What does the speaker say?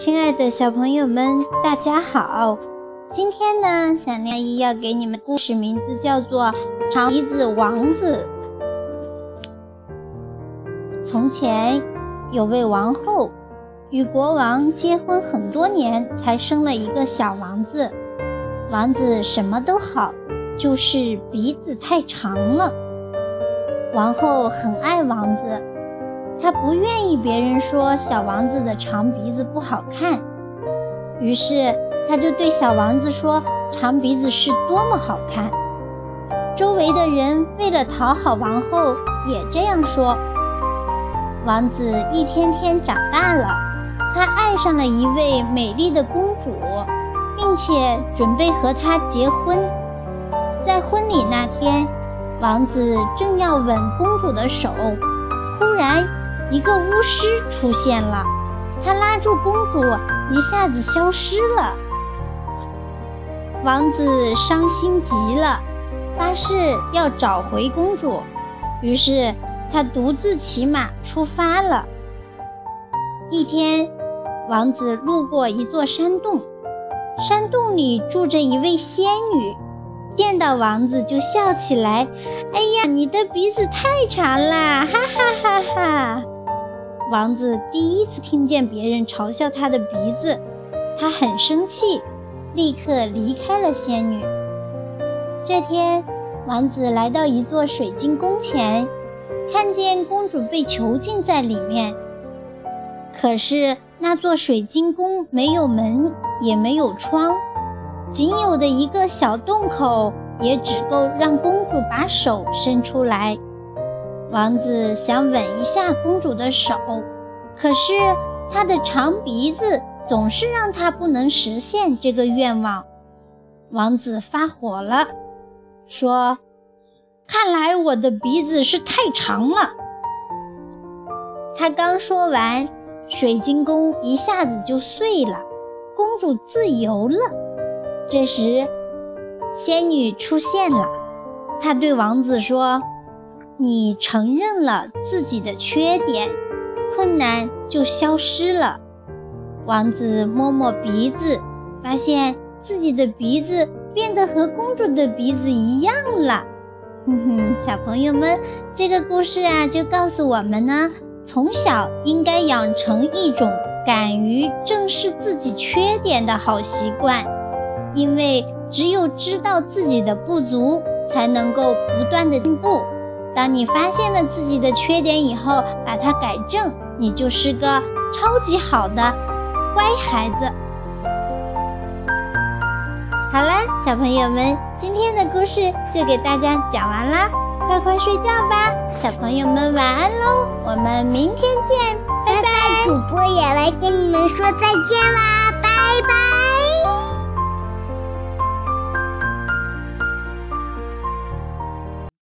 亲爱的小朋友们，大家好！今天呢，小阿姨要给你们故事，名字叫做《长鼻子王子》。从前有位王后，与国王结婚很多年，才生了一个小王子。王子什么都好，就是鼻子太长了。王后很爱王子。他不愿意别人说小王子的长鼻子不好看，于是他就对小王子说：“长鼻子是多么好看。”周围的人为了讨好王后，也这样说。王子一天天长大了，他爱上了一位美丽的公主，并且准备和她结婚。在婚礼那天，王子正要吻公主的手，忽然。一个巫师出现了，他拉住公主，一下子消失了。王子伤心极了，发誓要找回公主。于是他独自骑马出发了。一天，王子路过一座山洞，山洞里住着一位仙女，见到王子就笑起来：“哎呀，你的鼻子太长了，哈哈哈哈！”王子第一次听见别人嘲笑他的鼻子，他很生气，立刻离开了仙女。这天，王子来到一座水晶宫前，看见公主被囚禁在里面。可是那座水晶宫没有门，也没有窗，仅有的一个小洞口，也只够让公主把手伸出来。王子想吻一下公主的手，可是他的长鼻子总是让他不能实现这个愿望。王子发火了，说：“看来我的鼻子是太长了。”他刚说完，水晶宫一下子就碎了，公主自由了。这时，仙女出现了，她对王子说。你承认了自己的缺点，困难就消失了。王子摸摸鼻子，发现自己的鼻子变得和公主的鼻子一样了。哼哼，小朋友们，这个故事啊，就告诉我们呢，从小应该养成一种敢于正视自己缺点的好习惯，因为只有知道自己的不足，才能够不断的进步。当你发现了自己的缺点以后，把它改正，你就是个超级好的乖孩子。好啦，小朋友们，今天的故事就给大家讲完啦，快快睡觉吧，小朋友们晚安喽，我们明天见，拜拜。主播也来跟你们说再见啦，